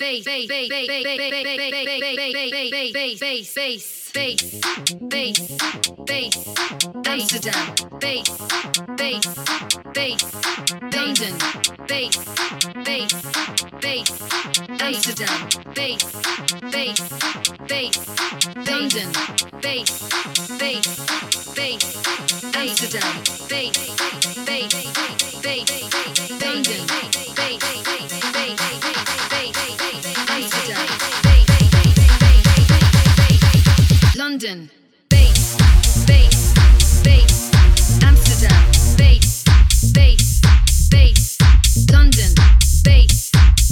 face, face, face, face, face, face, face, Amsterdam, bass, bass, bass, London, bass, bass, bass, Amsterdam, bass, bass, bass, London, bass, bass, bass, Amsterdam, bass, bass, bass, London, bass, bass, bass, bass, London, Amsterdam, London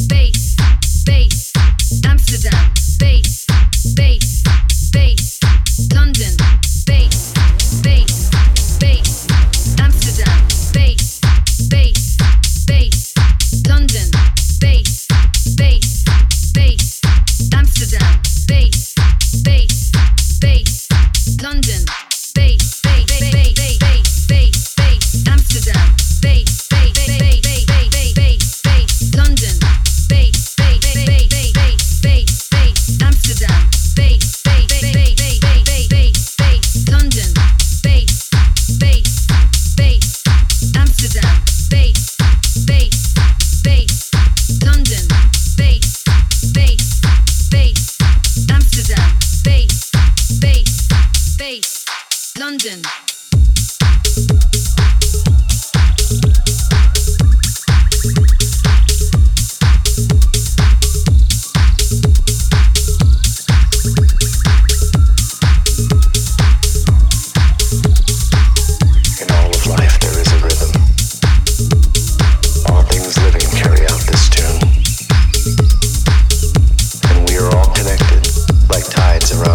bass, bass, Amsterdam.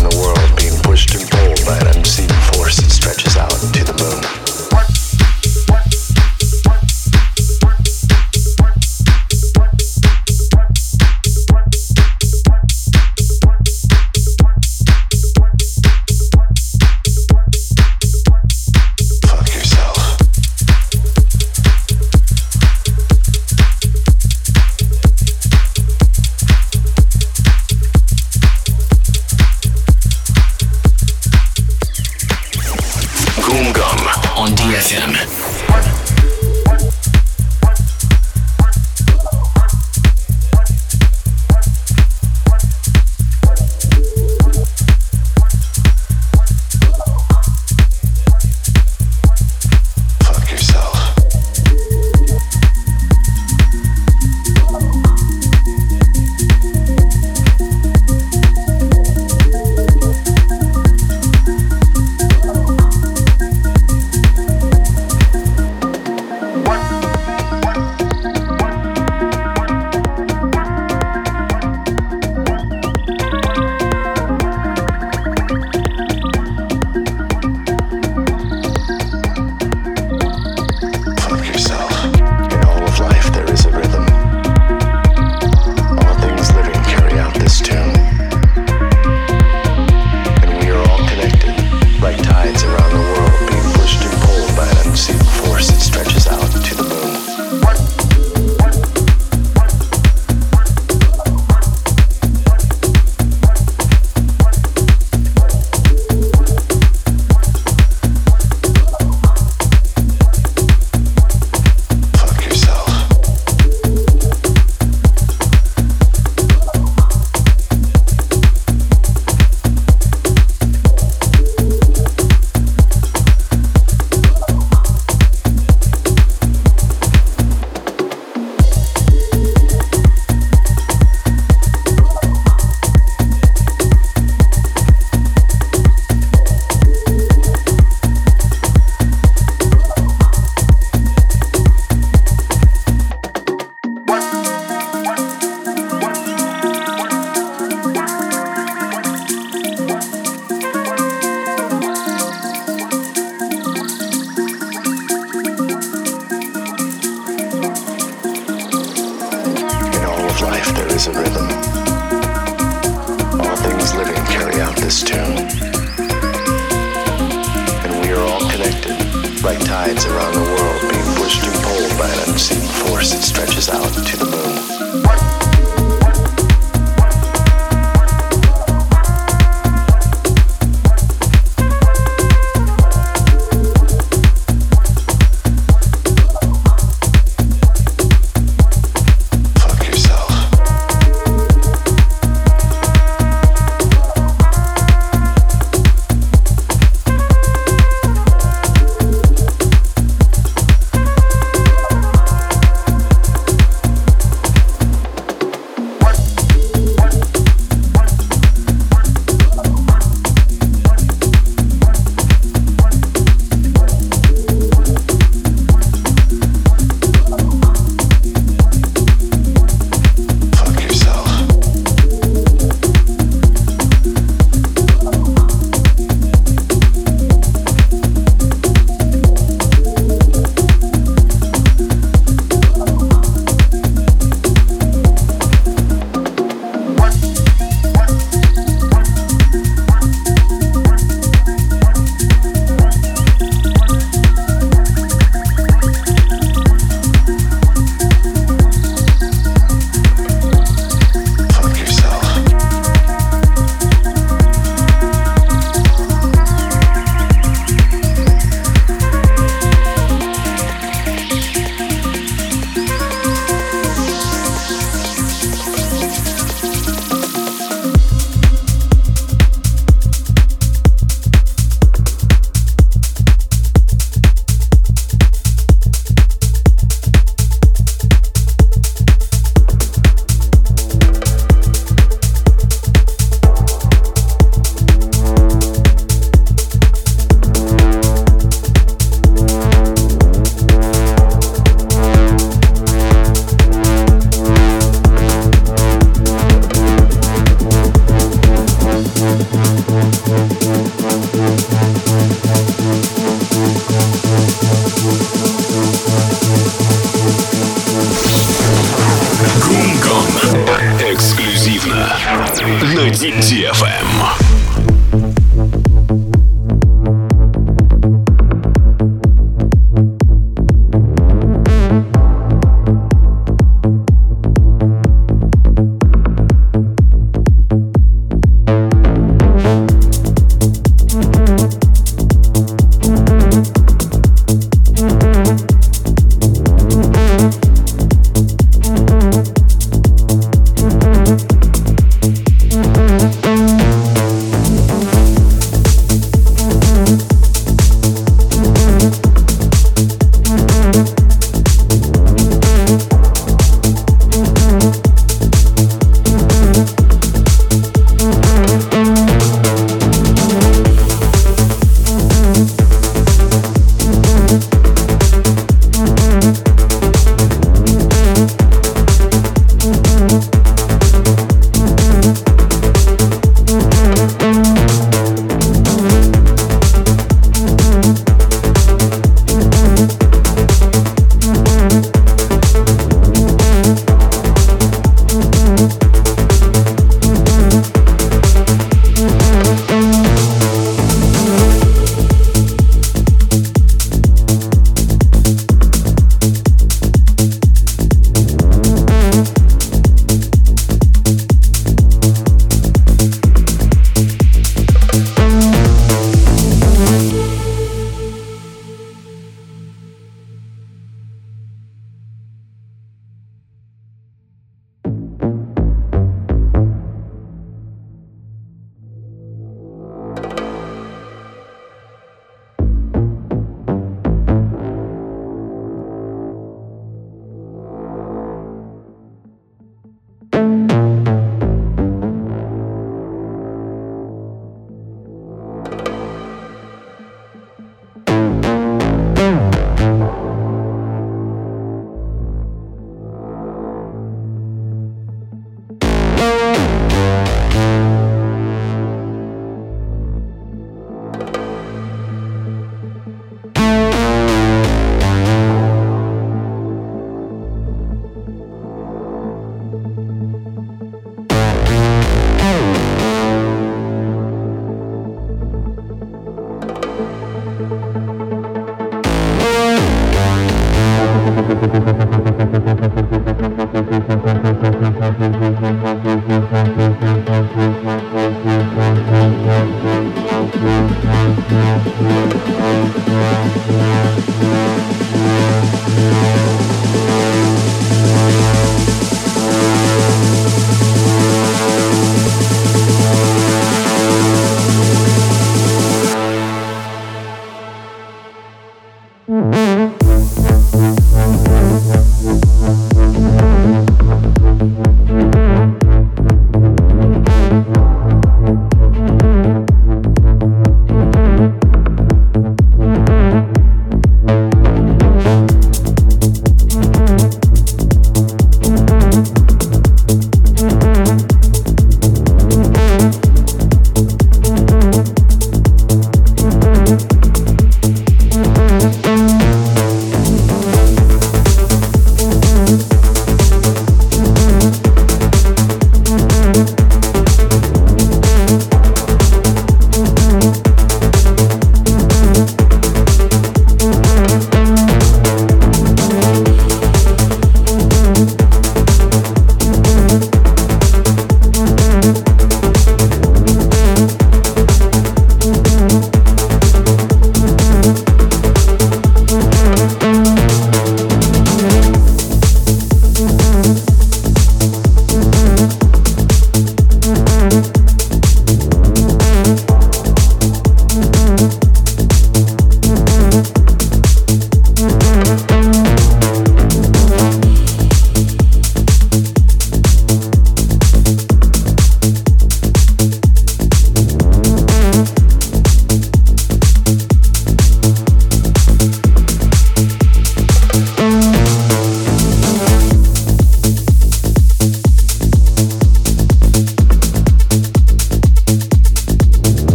around the world being pushed and pulled.